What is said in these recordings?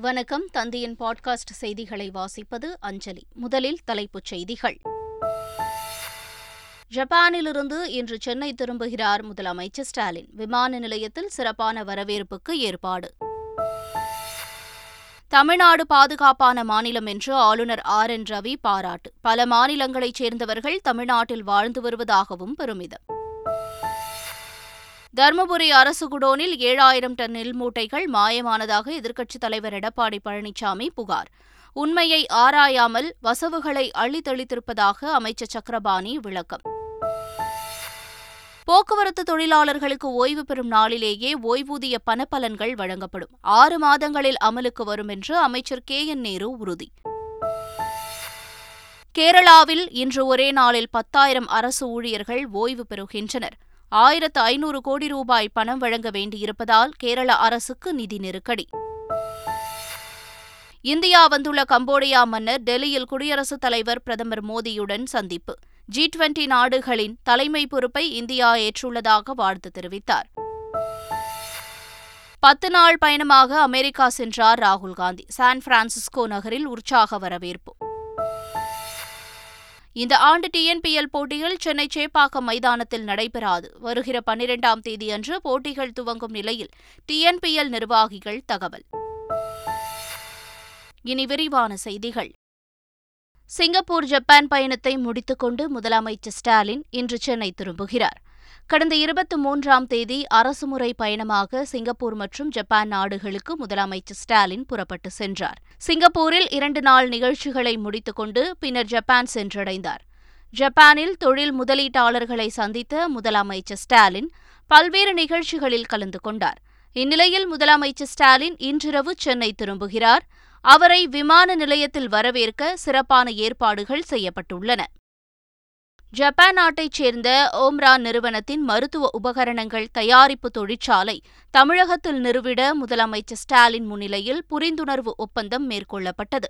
வணக்கம். தந்தியின் பாட்காஸ்ட் செய்திகளை வாசிப்பது அஞ்சலி. முதலில் தலைப்புச் செய்திகள். ஜப்பானிலிருந்து இன்று சென்னை திரும்புகிறார் முதலமைச்சர் ஸ்டாலின். விமான நிலையத்தில் சிறப்பான வரவேற்புக்கு ஏற்பாடு. தமிழ்நாடு பாதுகாப்பான மாநிலம் என்று ஆளுநர் ஆர். என். ரவி பாராட்டு. பல மாநிலங்களைச் சேர்ந்தவர்கள் தமிழ்நாட்டில் வாழ்ந்து வருவதாகவும் பெருமிதம். தருமபுரி அரசு குடோனில் ஏழாயிரம் டன் நெல் மூட்டைகள் மாயமானதாக எதிர்க்கட்சித் தலைவர் எடப்பாடி பழனிசாமி புகார். உண்மையை ஆராயாமல் வசவுகளை அள்ளித்தளித்திருப்பதாக அமைச்சர் சக்கரபாணி விளக்கம். போக்குவரத்து தொழிலாளர்களுக்கு ஓய்வு பெறும் நாளிலேயே ஓய்வூதிய பணப்பலன்கள் வழங்கப்படும். ஆறு மாதங்களில் அமலுக்கு வரும் என்று அமைச்சர் கே. என். நேரு உறுதி. கேரளாவில் இன்று ஒரே நாளில் பத்தாயிரம் அரசு ஊழியர்கள் ஓய்வு பெறுகின்றனர். ஆயிரத்து ஐநூறு கோடி ரூபாய் பணம் வழங்க வேண்டியிருப்பதால் கேரள அரசுக்கு நிதி நெருக்கடி. இந்தியா வந்துள்ள கம்போடியா மன்னர் டெல்லியில் குடியரசுத் தலைவர் பிரதமர் மோடியுடன் சந்திப்பு. ஜி டுவெண்டி நாடுகளின் தலைமை பொறுப்பை இந்தியா ஏற்றுள்ளதாக வாழ்த்து தெரிவித்தார். பத்து நாள் பயணமாக அமெரிக்கா சென்றார் ராகுல் காந்தி. சான் பிரான்சிஸ்கோ நகரில் உற்சாக வரவேற்பு. இந்த ஆண்டு டிஎன்பிஎல் போட்டிகள் சென்னை சேப்பாக்கம் மைதானத்தில் நடைபெறாது. வருகிற பன்னிரெண்டாம் தேதியன்று போட்டிகள் துவங்கும் நிலையில் டிஎன்பிஎல் நிர்வாகிகள் தகவல். இனி விரிவான செய்திகள். சிங்கப்பூர் ஜப்பான் பயணத்தை முடித்துக்கொண்டு முதலமைச்சர் ஸ்டாலின் இன்று சென்னை திரும்புகிறார். கடந்த இருபத்தி மூன்றாம் தேதி அரசுமுறை பயணமாக சிங்கப்பூர் மற்றும் ஜப்பான் நாடுகளுக்கு முதலமைச்சர் ஸ்டாலின் புறப்பட்டு சென்றார். சிங்கப்பூரில் இரண்டு நாள் நிகழ்ச்சிகளை முடித்துக்கொண்டு பின்னர் ஜப்பான் சென்றடைந்தார். ஜப்பானில் தொழில் முதலீட்டாளர்களை சந்தித்த முதலமைச்சர் ஸ்டாலின் பல்வேறு நிகழ்ச்சிகளில் கலந்து கொண்டார். இந்நிலையில் முதலமைச்சர் ஸ்டாலின் இன்றிரவு சென்னை திரும்புகிறார். அவரை விமான நிலையத்தில் வரவேற்க சிறப்பான ஏற்பாடுகள் செய்யப்பட்டுள்ளன. ஜப்பான் நாட்டைச் சேர்ந்த ஓம்ரா நிறுவனத்தின் மருத்துவ உபகரணங்கள் தயாரிப்பு தொழிற்சாலை தமிழகத்தில் நிறுவிட முதலமைச்சர் ஸ்டாலின் முன்னிலையில் புரிந்துணர்வு ஒப்பந்தம் மேற்கொள்ளப்பட்டது.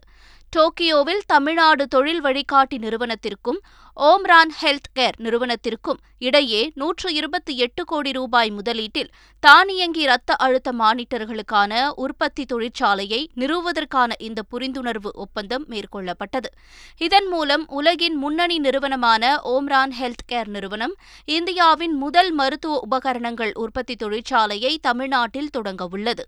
டோக்கியோவில் தமிழ்நாடு தொழில் வழிகாட்டி நிறுவனத்திற்கும் ஓம்ரான் ஹெல்த் கேர் நிறுவனத்திற்கும் இடையே நூற்று இருபத்தி எட்டு கோடி ரூபாய் முதலீட்டில் தானியங்கி இரத்த அழுத்த மானிட்டர்களுக்கான உற்பத்தி தொழிற்சாலையை நிறுவுவதற்கான இந்த புரிந்துணர்வு ஒப்பந்தம் மேற்கொள்ளப்பட்டது. இதன் மூலம் உலகின் முன்னணி நிறுவனமான ஓம்ரான் ஹெல்த் கேர் நிறுவனம் இந்தியாவின் முதல் மருத்துவ உபகரணங்கள் உற்பத்தி தொழிற்சாலையை தமிழ்நாட்டில் தொடங்கவுள்ளது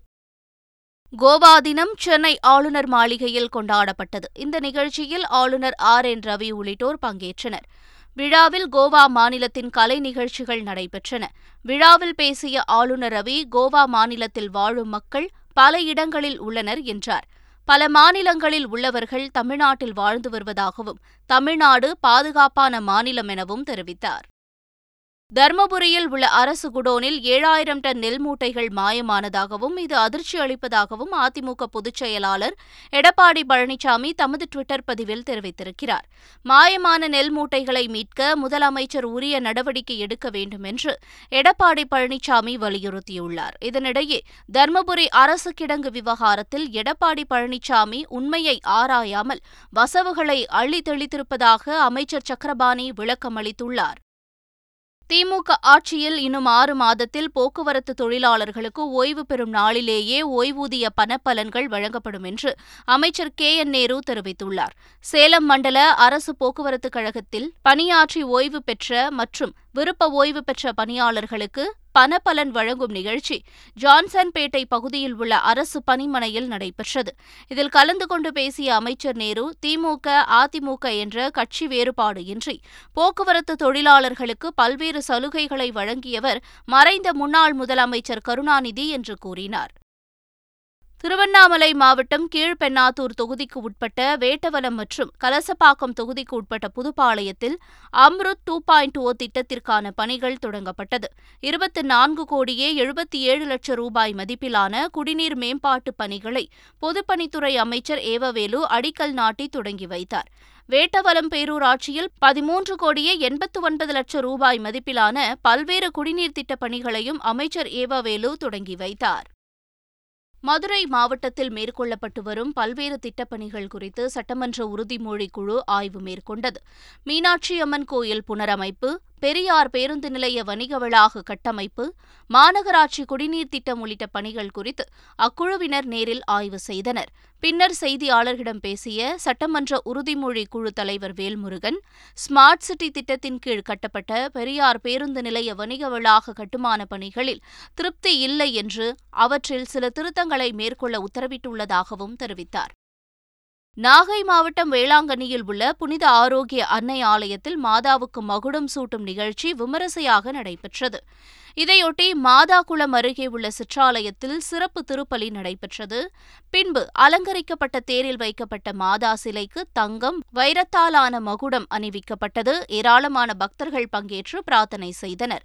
கோவா தினம் சென்னை ஆளுநர் மாளிகையில் கொண்டாடப்பட்டது. இந்த நிகழ்ச்சியில் ஆளுநர் ஆர் என் ரவி உள்ளிட்டோர் பங்கேற்றனர். விழாவில் கோவா மாநிலத்தின் கலை நிகழ்ச்சிகள் நடைபெற்றன. விழாவில் பேசிய ஆளுநர் ரவி கோவா மாநிலத்தில் வாழும் மக்கள் பல இடங்களில் உள்ளனர் என்றார். பல மாநிலங்களில் உள்ளவர்கள் தமிழ்நாட்டில் வாழ்ந்து வருவதாகவும் தமிழ்நாடு பாதுகாப்பான மாநிலம் எனவும் தெரிவித்தார். தர்மபுரியில் உள்ள அரசு குடோனில் ஏழாயிரம் டன் நெல் மூட்டைகள் மாயமானதாகவும் இது அதிர்ச்சி அளிப்பதாகவும் அதிமுக பொதுச் செயலாளர் எடப்பாடி பழனிசாமி தமது டுவிட்டர் பதிவில் தெரிவித்திருக்கிறார். மாயமான நெல் மூட்டைகளை மீட்க முதலமைச்சர் உரிய நடவடிக்கை எடுக்க வேண்டும் என்று எடப்பாடி பழனிசாமி வலியுறுத்தியுள்ளார். இதனிடையே தர்மபுரி அரசு கிடங்கு விவகாரத்தில் எடப்பாடி பழனிசாமி உண்மையை ஆராயாமல் வசவுகளை அள்ளி தெளித்திருப்பதாக அமைச்சர் சக்கரபாணி விளக்கமளித்துள்ளார். திமுக ஆட்சியில் இன்னும் ஆறு மாதத்தில் போக்குவரத்து தொழிலாளர்களுக்கு ஓய்வு பெறும் நாளிலேயே ஓய்வூதிய பணப்பலன்கள் வழங்கப்படும் என்று அமைச்சர் கே என் நேரு தெரிவித்துள்ளார். சேலம் மண்டல அரசு போக்குவரத்து கழகத்தில் பணியாற்றி ஓய்வு பெற்ற மற்றும் விருப்ப ஓய்வு பெற்ற பணியாளர்களுக்கு பணப்பலன் வழங்கும் நிகழ்ச்சி ஜான்சன்பேட்டை பகுதியில் உள்ள அரசு பணிமனையில் நடைபெற்றது. இதில் கலந்து கொண்டு பேசிய அமைச்சர் நேரு திமுக அதிமுக என்ற கட்சி வேறுபாடு இன்றி போக்குவரத்து தொழிலாளர்களுக்கு பல்வேறு சலுகைகளை வழங்கியவர் மறைந்த முன்னாள் முதலமைச்சர் கருணாநிதி என்று கூறினார். திருவண்ணாமலை மாவட்டம் கீழ்பெண்ணாத்தூர் தொகுதிக்கு உட்பட்ட வேட்டவலம் மற்றும் கலசப்பாக்கம் தொகுதிக்கு உட்பட்ட புதுப்பாளையத்தில் அம்ருத் டூ பாயிண்ட் ஓ திட்டத்திற்கான பணிகள் தொடங்கப்பட்டது. இருபத்தி நான்கு கோடியே எழுபத்தி ஏழு லட்சம் ரூபாய் மதிப்பிலான குடிநீர் மேம்பாட்டு பணிகளை பொதுப்பணித்துறை அமைச்சர் ஏவவேலு அடிக்கல் நாட்டி தொடங்கி வைத்தார். வேட்டவலம் பேரூராட்சியில் பதிமூன்று கோடியே எண்பத்து ஒன்பது லட்சம் ரூபாய் மதிப்பிலான பல்வேறு குடிநீர் திட்டப் பணிகளையும் அமைச்சர் ஏவவேலு தொடங்கி வைத்தார். மதுரை மாவட்டத்தில் மேற்கொள்ளப்பட்டு வரும் பல்வேறு திட்டப்பணிகள் குறித்து சட்டமன்ற உறுதிமொழி குழு ஆய்வு மேற்கொண்டது. மீனாட்சி அம்மன் கோயில் புனரமைப்பு பெரியார் பேருந்து நிலைய வணிக வளாக கட்டமைப்பு மாநகராட்சி குடிநீர் திட்டம் உள்ளிட்ட பணிகள் குறித்து அக்குழுவினர் நேரில் ஆய்வு செய்தனர். பின்னர் செய்தியாளர்களிடம் பேசிய சட்டமன்ற உறுதிமொழி குழு தலைவர் வேல்முருகன் ஸ்மார்ட் சிட்டி திட்டத்தின் கீழ் கட்டப்பட்ட பெரியார் பேருந்து நிலைய வணிக வளாக கட்டுமான பணிகளில் திருப்தி இல்லை என்று அவற்றில் சில திருத்தங்களை மேற்கொள்ள உத்தரவிட்டுள்ளதாகவும் தெரிவித்தார். நாகை மாவட்டம் வேளாங்கண்ணியில் உள்ள புனித ஆரோக்கிய அன்னை ஆலயத்தில் மாதாவுக்கு மகுடம் சூட்டும் நிகழ்ச்சி விமரிசையாக நடைபெற்றது. இதையொட்டி மாதாகுளம் அருகே உள்ள சிற்றாலயத்தில் சிறப்பு திருப்பலி நடைபெற்றது. பின்பு அலங்கரிக்கப்பட்ட தேரில் வைக்கப்பட்ட மாதா சிலைக்கு தங்கம் வைரத்தாலான மகுடம் அணிவிக்கப்பட்டது. ஏராளமான பக்தர்கள் பங்கேற்று பிரார்த்தனை செய்தனர்.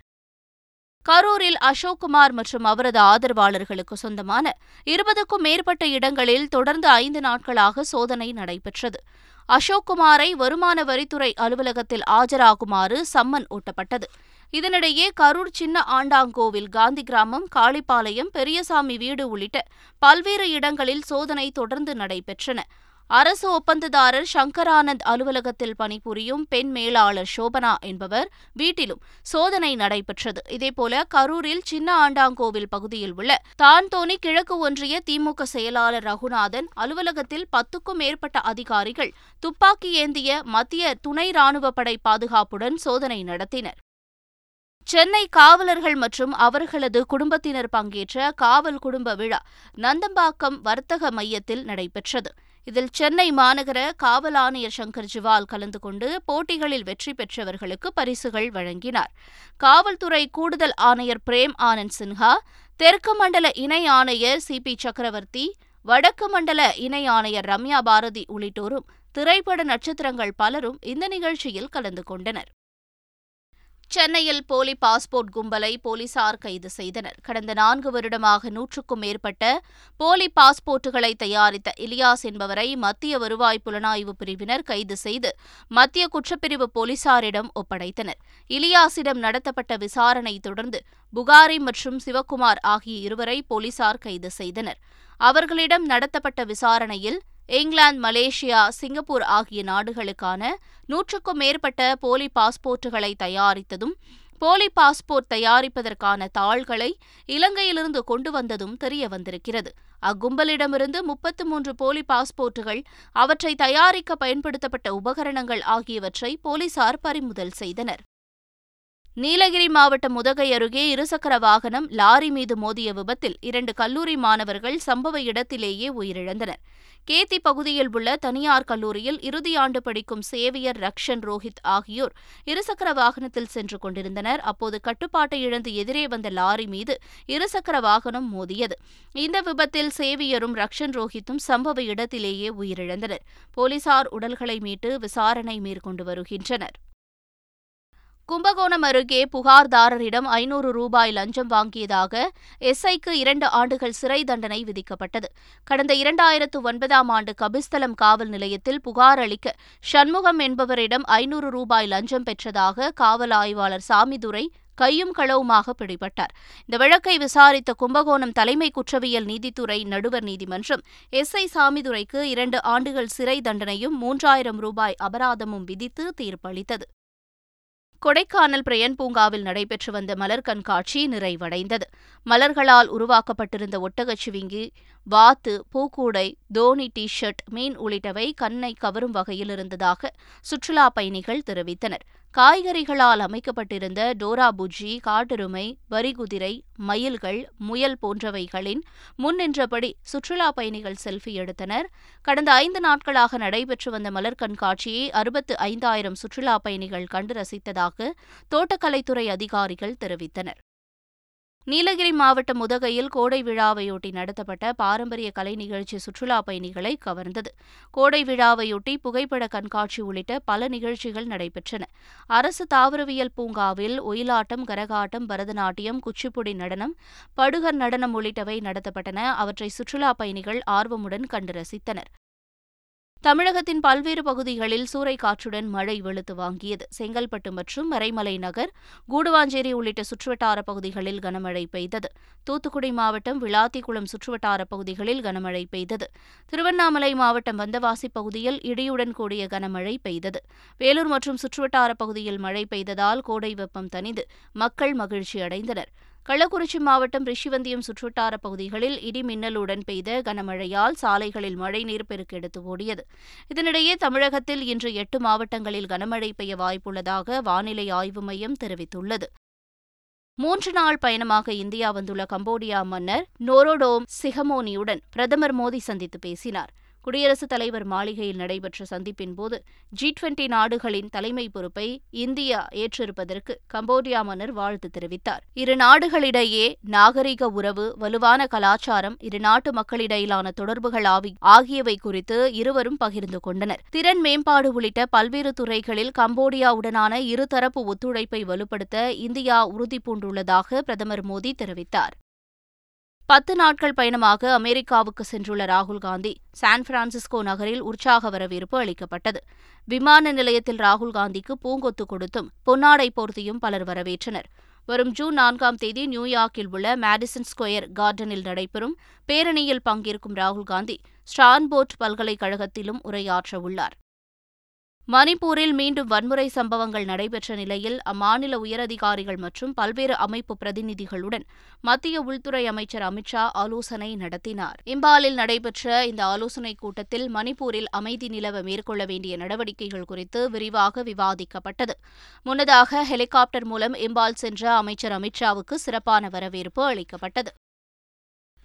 கரூரில் அசோக்குமார் மற்றும் அவரது ஆதரவாளர்களுக்கு சொந்தமான இருபதுக்கும் மேற்பட்ட இடங்களில் தொடர்ந்து ஐந்து நாட்களாக சோதனை நடைபெற்றது. அசோக்குமாரை வருமான வரித்துறை அலுவலகத்தில் ஆஜராகுமாறு சம்மன் ஊட்டப்பட்டது. இதனிடையே கரூர் சின்ன ஆண்டாங்கோவில் காந்தி கிராமம் காளிப்பாளையம் பெரியசாமி வீடு உள்ளிட்ட பல்வேறு இடங்களில் சோதனை தொடர்ந்து நடைபெற்றன. அரசு ஒப்பந்ததாரர் சங்கரானந்த் அலுவலகத்தில் பணிபுரியும் பெண் மேலாளர் சோபனா என்பவர் வீட்டிலும் சோதனை நடைபெற்றது. இதேபோல கரூரில் சின்ன ஆண்டாங்கோவில் பகுதியில் உள்ள தான்தோனி கிழக்கு ஒன்றிய திமுக செயலாளர் ரகுநாதன் அலுவலகத்தில் பத்துக்கும் மேற்பட்ட அதிகாரிகள் துப்பாக்கி ஏந்திய மத்திய துணை ராணுவ படை பாதுகாப்புடன் சோதனை நடத்தினர். சென்னை காவலர்கள் மற்றும் அவர்களது குடும்பத்தினர் பங்கேற்ற காவல் குடும்ப விழா நந்தம்பாக்கம் வர்த்தக மையத்தில் நடைபெற்றது. இதில் சென்னை மாநகர காவல் ஆணையர் சங்கர் ஜிவால் கலந்து கொண்டு போட்டிகளில் வெற்றி பெற்றவர்களுக்கு பரிசுகள் வழங்கினார். காவல்துறை கூடுதல் ஆணையர் பிரேம் ஆனந்த் சின்ஹா தெற்கு மண்டல இணை ஆணையர் சி பி சக்கரவர்த்தி வடக்கு மண்டல இணை ஆணையர் ரம்யா பாரதி உள்ளிட்டோரும் திரைப்பட நட்சத்திரங்கள் பலரும் இந்த நிகழ்ச்சியில் கலந்து கொண்டனர். சென்னையில் போலி பாஸ்போர்ட் கும்பலை போலீசார் கைது செய்தனர். கடந்த நான்கு வருடமாக நூற்றுக்கும் மேற்பட்ட போலி பாஸ்போர்ட்டுகளை தயாரித்த இலியாஸ் என்பவரை மத்திய வருவாய் புலனாய்வு பிரிவினர் கைது செய்து மத்திய குற்றப்பிரிவு போலீசாரிடம் ஒப்படைத்தனர். இலியாஸிடம் நடத்தப்பட்ட விசாரணை தொடர்ந்து புகாரி மற்றும் சிவக்குமார் ஆகிய இருவரை போலீசார் கைது செய்தனர். அவர்களிடம் நடத்தப்பட்ட விசாரணையில் இங்கிலாந்து மலேசியா சிங்கப்பூர் ஆகிய நாடுகளுக்கான நூற்றுக்கும் மேற்பட்ட போலி பாஸ்போர்ட்டுகளை தயாரித்ததும் போலி பாஸ்போர்ட் தயாரிப்பதற்கான தாள்களை இலங்கையிலிருந்து கொண்டு வந்ததும் தெரிய வந்திருக்கிறது. அக்கும்பலிடமிருந்து முப்பத்து மூன்று போலி பாஸ்போர்ட்டுகள் அவற்றை தயாரிக்க பயன்படுத்தப்பட்ட உபகரணங்கள் ஆகியவற்றை போலீசார் பறிமுதல் செய்தனர். நீலகிரி மாவட்டம் உதகை அருகே இருசக்கர வாகனம் லாரி மீது மோதிய விபத்தில் இரண்டு கல்லூரி மாணவர்கள் சம்பவ இடத்திலேயே உயிரிழந்தனர். கேத்தி பகுதியில் உள்ள தனியார் கல்லூரியில் இறுதியாண்டு படிக்கும் சேவியர் ரக்ஷன் ரோஹித் ஆகியோர் இருசக்கர வாகனத்தில் சென்று கொண்டிருந்தனர். அப்போது கட்டுப்பாட்டை இழந்து எதிரே வந்த லாரி மீது இருசக்கர வாகனம் மோதியது. இந்த விபத்தில் சேவியரும் ரக்ஷன் ரோஹித்தும் சம்பவ இடத்திலேயே உயிரிழந்தனர். போலீசார் உடல்களை மீட்டு விசாரணை மேற்கொண்டு வருகின்றனர். கும்பகோணம் அருகே புகார்தாரரிடம் ஐநூறு ரூபாய் லஞ்சம் வாங்கியதாக எஸ்ஐக்கு இரண்டு ஆண்டுகள் சிறை தண்டனை விதிக்கப்பட்டது. கடந்த இரண்டாயிரத்து ஒன்பதாம் ஆண்டு கபிஸ்தலம் காவல் நிலையத்தில் புகார் அளிக்க சண்முகம் என்பவரிடம் ஐநூறு ரூபாய் லஞ்சம் பெற்றதாக காவல் ஆய்வாளர் சாமிதுரை கையும் களவுமாக பிடிபட்டார். இந்த வழக்கை விசாரித்த கும்பகோணம் தலைமை குற்றவியல் நீதித்துறை நடுவர் நீதிமன்றம் எஸ் ஐ சாமிதுரைக்கு இரண்டு ஆண்டுகள் சிறை தண்டனையும் மூன்றாயிரம் ரூபாய் அபராதமும் விதித்து தீர்ப்பளித்தது. கொடைக்கானல் பிரையன் பூங்காவில் நடைபெற்று வந்த மலர் கண்காட்சி நிறைவடைந்தது. மலர்களால் உருவாக்கப்பட்டிருந்த ஒட்டகச்சிவிங்கி வாத்து பூக்கூடை தோனி டி ஷர்ட் மீன் உள்ளிட்டவை கண்ணை கவரும் வகையில் இருந்ததாக சுற்றுலா பயணிகள் தெரிவித்தனர். காய்கறிகளால் அமைக்கப்பட்டிருந்த டோரா புஜ்ஜி காட்டெருமை வரிகுதிரை மயில்கள் முயல் போன்றவைகளின் முன் நின்றபடி சுற்றுலா பயணிகள் செல்ஃபி எடுத்தனர். கடந்த ஐந்து நாட்களாக நடைபெற்று வந்த மலர் கண்காட்சியை அறுபத்து ஐந்தாயிரம் சுற்றுலா பயணிகள் கண்டு ரசித்ததாக தோட்டக்கலைத்துறை அதிகாரிகள் தெரிவித்தனர். நீலகிரி மாவட்டம் உதகையில் கோடை விழாவையொட்டி நடத்தப்பட்ட பாரம்பரிய கலை நிகழ்ச்சி சுற்றுலா பயணிகளை கவர்ந்தது. கோடை விழாவையொட்டி புகைப்பட கண்காட்சி உள்ளிட்ட பல நிகழ்ச்சிகள் நடைபெற்றன. அரசு தாவரவியல் பூங்காவில் ஒயிலாட்டம் கரகாட்டம் பரதநாட்டியம் குச்சிப்புடி நடனம் படுகர் நடனம் உள்ளிட்டவை நடத்தப்பட்டன. அவற்றை சுற்றுலா பயணிகள் ஆர்வமுடன் கண்டு ரசித்தனர். தமிழகத்தின் பல்வேறு பகுதிகளில் சூறைக்காற்றுடன் மழை வெளுத்து வாங்கியது. செங்கல்பட்டு மற்றும் மறைமலை நகர் கூடுவாஞ்சேரி உள்ளிட்ட சுற்றுவட்டார பகுதிகளில் கனமழை பெய்தது. தூத்துக்குடி மாவட்டம் விளாத்திக்குளம் சுற்றுவட்டார பகுதிகளில் கனமழை பெய்தது. திருவண்ணாமலை மாவட்டம் வந்தவாசி பகுதியில் இடியுடன் கூடிய கனமழை பெய்தது. வேலூர் மற்றும் சுற்றுவட்டார பகுதியில் மழை பெய்ததால் கோடை வெப்பம் தணிந்து மக்கள் மகிழ்ச்சி அடைந்தனர் கள்ளக்குறிச்சி மாவட்டம் ரிஷிவந்தியம் சுற்றுவட்டார பகுதிகளில் இடி மின்னலுடன் பெய்த கனமழையால் சாலைகளில் மழைநீர் பெருக்கெடுத்து ஓடியது. இதனிடையே தமிழகத்தில் இன்று எட்டு மாவட்டங்களில் கனமழை பெய்ய வாய்ப்புள்ளதாக வானிலை ஆய்வு மையம் தெரிவித்துள்ளது. மூன்று நாள் பயணமாக இந்தியா வந்துள்ள கம்போடியா மன்னர் நோரோடோம் சிஹமோனியுடன் பிரதமர் மோடி சந்தித்து பேசினார். குடியரசுத் தலைவர் மாளிகையில் நடைபெற்ற சந்திப்பின் போது ஜி டுவெண்டி நாடுகளின் தலைமை பொறுப்பை இந்தியா ஏற்றிருப்பதற்கு கம்போடியா மன்னர் வாழ்த்து தெரிவித்தார். இரு நாடுகளிடையே நாகரிக உறவு வலுவான கலாச்சாரம் இரு நாட்டு மக்களிடையிலான தொடர்புகள் ஆகியவை குறித்து இருவரும் பகிர்ந்து கொண்டனர். திறன் மேம்பாடு உள்ளிட்ட பல்வேறு துறைகளில் கம்போடியாவுடனான இருதரப்பு ஒத்துழைப்பை வலுப்படுத்த இந்தியா உறுதிபூண்டுள்ளதாக பிரதமர் மோடி தெரிவித்தார். பத்து நாட்கள் பயணமாக அமெரிக்காவுக்கு சென்றுள்ள ராகுல் காந்தி சான் பிரான்சிஸ்கோ நகரில் உற்சாக வரவேற்பு அளிக்கப்பட்டது. விமான நிலையத்தில் ராகுல் காந்திக்கு பூங்கொத்து கொடுத்தும் பொன்னாடை போர்த்தியும் பலர் வரவேற்றனர். வரும் ஜூன் நான்காம் தேதி நியூயார்க்கில் உள்ள மேடிசன் ஸ்கொயர் கார்டனில் நடைபெறும் பேரணியில் பங்கேற்கும் ராகுல் காந்தி ஸ்டான்போர்ட் பல்கலைக்கழகத்திலும் உரையாற்ற உள்ளார் மணிப்பூரில் மீண்டும் வன்முறை சம்பவங்கள் நடைபெற்ற நிலையில் அம்மாநில உயரதிகாரிகள் மற்றும் பல்வேறு அமைப்பு பிரதிநிதிகளுடன் மத்திய உள்துறை அமைச்சர் அமித்ஷா ஆலோசனை நடத்தினார். இம்பாலில் நடைபெற்ற இந்த ஆலோசனைக் கூட்டத்தில் மணிப்பூரில் அமைதி நிலவ மேற்கொள்ள வேண்டிய நடவடிக்கைகள் குறித்து விரிவாக விவாதிக்கப்பட்டது. முன்னதாக ஹெலிகாப்டர் மூலம் இம்பால் சென்ற அமைச்சர் அமித்ஷாவுக்கு சிறப்பான வரவேற்பு அளிக்கப்பட்டது.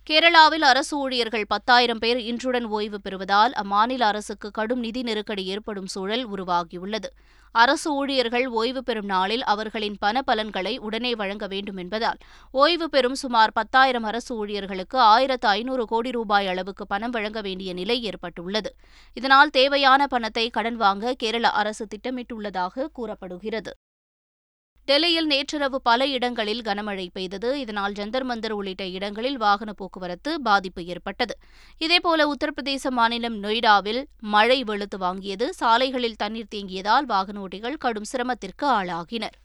கேரளாவில் அரசு ஊழியர்கள் பத்தாயிரம் பேர் இன்றுடன் ஓய்வு பெறுவதால் அம்மாநில அரசுக்கு கடும் நிதி நெருக்கடி ஏற்படும் சூழல் உருவாகியுள்ளது. அரசு ஊழியர்கள் ஓய்வு பெறும் நாளில் அவர்களின் பண பலன்களை உடனே வழங்க வேண்டும் என்பதால் ஓய்வு பெறும் சுமார் பத்தாயிரம் அரசு ஊழியர்களுக்கு ஆயிரத்து ஐநூறு கோடி ரூபாய் அளவுக்கு பணம் வழங்க வேண்டிய நிலை ஏற்பட்டுள்ளது. இதனால் தேவையான பணத்தை கடன் வாங்க கேரள அரசு திட்டமிட்டுள்ளதாக கூறப்படுகிறது. டெல்லியில் நேற்றிரவு பல இடங்களில் கனமழை பெய்தது. இதனால் ஜந்தர் மந்தர் உள்ளிட்ட இடங்களில் வாகன போக்குவரத்து பாதிப்பு ஏற்பட்டது. இதேபோல உத்தரப்பிரதேச மாநிலம் நொய்டாவில் மழை வெளுத்து வாங்கியது. சாலைகளில் தண்ணீர் தேங்கியதால் வாகன ஓட்டிகள் கடும் சிரமத்திற்கு ஆளாகினர்.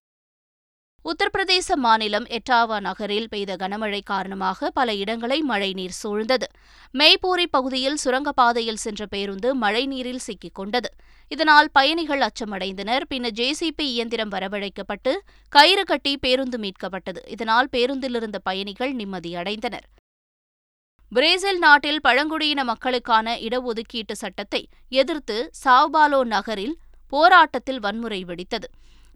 உத்தரப்பிரதேச மாநிலம் எட்டாவா நகரில் பெய்த கனமழை காரணமாக பல இடங்களை மழைநீர் சூழ்ந்தது. மெய்பூரி பகுதியில் சுரங்கப்பாதையில் சென்ற பேருந்து மழைநீரில் சிக்கிக் கொண்டது. இதனால் பயணிகள் அச்சமடைந்தனர். பின்னர் ஜேசிபி இயந்திரம் வரவழைக்கப்பட்டு கயிறு கட்டி பேருந்து மீட்கப்பட்டது. இதனால் பேருந்தில் இருந்த பயணிகள் நிம்மதியடைந்தனர். பிரேசில் நாட்டில் பழங்குடியின மக்களுக்கான இடஒதுக்கீட்டு சட்டத்தை எதிர்த்து சாவ்பாலோ நகரில் போராட்டத்தில் வன்முறை வெடித்தது.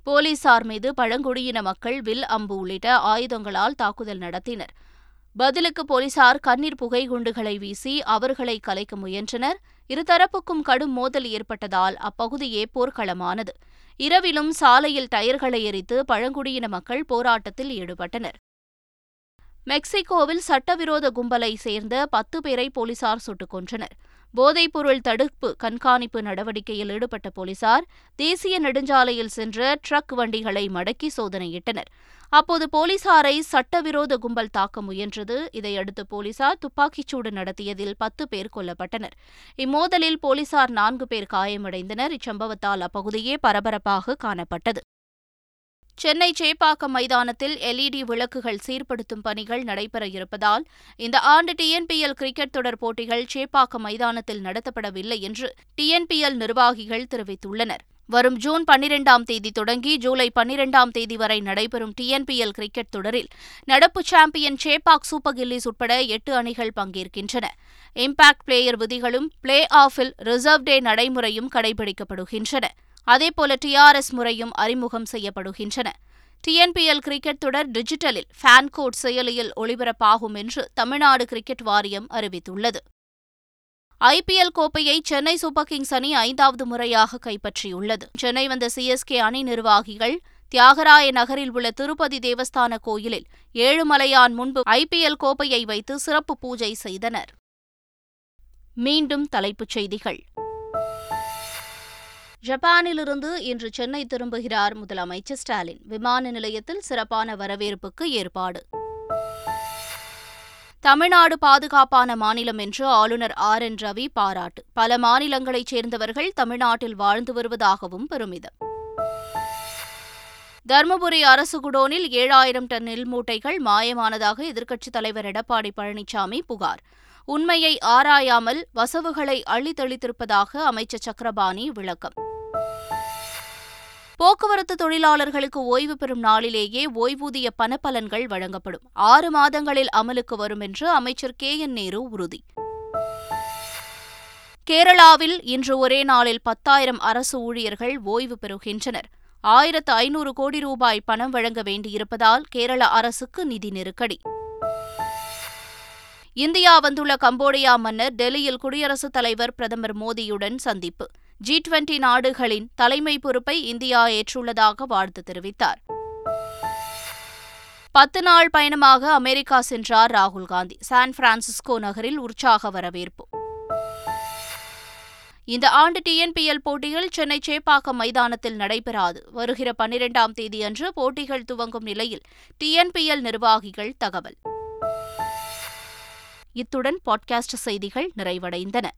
போலீசார் மீது பழங்குடியின மக்கள் வில் அம்பு உள்ளிட்ட ஆயுதங்களால் தாக்குதல் நடத்தினர். பதிலுக்கு போலீசார் கண்ணீர் புகை குண்டுகளை வீசி அவர்களை கலைக்க முயன்றனர். இருதரப்புக்கும் கடும் மோதல் ஏற்பட்டதால் அப்பகுதியே போர்க்களமானது. இரவிலும் சாலையில் டயர்களை எரித்து பழங்குடியின மக்கள் போராட்டத்தில் ஈடுபட்டனர். மெக்சிகோவில் சட்டவிரோத கும்பலை சேர்ந்த பத்து பேரை போலீசார் சுட்டுக் கொன்றனர். போதைப்பொருள் தடுப்பு கண்காணிப்பு நடவடிக்கையில் ஈடுபட்ட போலீசார் தேசிய நெடுஞ்சாலையில் சென்ற ட்ரக் வண்டிகளை மடக்கி சோதனையிட்டனர். அப்போது போலீசாரை சட்டவிரோத கும்பல் தாக்க முயன்றது. இதையடுத்து போலீசார் துப்பாக்கிச்சூடு நடத்தியதில் பத்து பேர் கொல்லப்பட்டனர். இம்மோதலில் போலீசார் நான்கு பேர் காயமடைந்தனர். இச்சம்பவத்தால் அப்பகுதியே பரபரப்பாக காணப்பட்டது. சென்னை சேப்பாக்கம் மைதானத்தில் எல்இடி விளக்குகள் சீர்படுத்தும் பணிகள் நடைபெற இருப்பதால் இந்த ஆண்டு டிஎன்பிஎல் கிரிக்கெட் தொடர் போட்டிகள் சேப்பாக்கம் மைதானத்தில் நடத்தப்படவில்லை என்று டிஎன்பிஎல் நிர்வாகிகள் தெரிவித்துள்ளனர். வரும் ஜூன் பன்னிரெண்டாம் தேதி தொடங்கி ஜூலை பன்னிரெண்டாம் தேதி வரை நடைபெறும் டிஎன்பிஎல் கிரிக்கெட் தொடரில் நடப்பு சாம்பியன் சேபாக் சூப்பர் கில்லிஸ் உட்பட எட்டு அணிகள் பங்கேற்கின்றன. இம்பாக்ட் பிளேயர் விதிகளும் பிளே ஆஃபில் ரிசர்வ் டே நடைமுறையும் கடைபிடிக்கப்படுகின்றன. அதேபோல டிஆர்எஸ் முறையும் அறிமுகம் செய்யப்படுகின்றன. டிஎன்பிஎல் கிரிக்கெட் தொடர் டிஜிட்டலில் ஃபேன்கோட் செயலியில் ஒளிபரப்பாகும் என்று தமிழ்நாடு கிரிக்கெட் வாரியம் அறிவித்துள்ளது. ஐபிஎல் கோப்பையை சென்னை சூப்பர் கிங்ஸ் அணி ஐந்தாவது முறையாக கைப்பற்றியுள்ளது. சென்னை வந்த சிஎஸ்கே அணி நிர்வாகிகள் தியாகராய நகரில் உள்ள திருப்பதி தேவஸ்தான கோயிலில் ஏழுமலையான் முன்பு ஐபிஎல் கோப்பையை வைத்து சிறப்பு பூஜை செய்தனர். மீண்டும் தலைப்புச் செய்திகள். ஜப்பானிலிருந்து இன்று சென்னை திரும்புகிறார் முதலமைச்சர் ஸ்டாலின். விமான நிலையத்தில் சிறப்பான வரவேற்புக்கு ஏற்பாடு. தமிழ்நாடு பாதுகாப்பான மாநிலம் என்று ஆளுநர் ஆர் என் ரவி பாராட்டு. பல மாநிலங்களைச் சேர்ந்தவர்கள் தமிழ்நாட்டில் வாழ்ந்து வருவதாகவும் பெருமிதம். தருமபுரி அரசு குடோனில் ஏழாயிரம் டன் நெல் மூட்டைகள் மாயமானதாக எதிர்க்கட்சித் தலைவர் எடப்பாடி பழனிசாமி புகார். உண்மையை ஆராயாமல் வசவுகளை அள்ளித்தளித்திருப்பதாக அமைச்சர் சக்கரபாணி விளக்கம். போக்குவரத்து தொழிலாளர்களுக்கு ஓய்வு பெறும் நாளிலேயே ஓய்வூதிய பணப்பலன்கள் வழங்கப்படும். ஆறு மாதங்களில் அமலுக்கு வரும் என்று அமைச்சர் கே. என். நேரு உறுதி. கேரளாவில் இன்று ஒரே நாளில் பத்தாயிரம் அரசு ஊழியர்கள் ஓய்வு பெறுகின்றனர். ஆயிரத்து ஐநூறு கோடி ரூபாய் பணம் வழங்க வேண்டியிருப்பதால் கேரள அரசுக்கு நிதி நெருக்கடி. இந்தியா வந்துள்ள கம்போடியா மன்னர் டெல்லியில் குடியரசுத் தலைவர் பிரதமர் மோடியுடன் சந்திப்பு. ஜி டுவெண்டி நாடுகளின் தலைமை பொறுப்பை இந்தியா ஏற்றுள்ளதாக வாழ்த்து தெரிவித்தார். பத்து நாள் பயணமாக அமெரிக்கா சென்றார் ராகுல் காந்தி. சான் பிரான்சிஸ்கோ நகரில் உற்சாக வரவேற்பு. இந்த ஆண்டு டிஎன்பிஎல் போட்டிகள் சென்னை சேப்பாக்கம் மைதானத்தில் நடைபெறாது. வருகிற பன்னிரெண்டாம் தேதியன்று போட்டிகள் துவங்கும் நிலையில் டிஎன்பிஎல் நிர்வாகிகள் தகவல். இத்துடன் பாட்காஸ்ட் செய்திகள் நிறைவடைந்தன.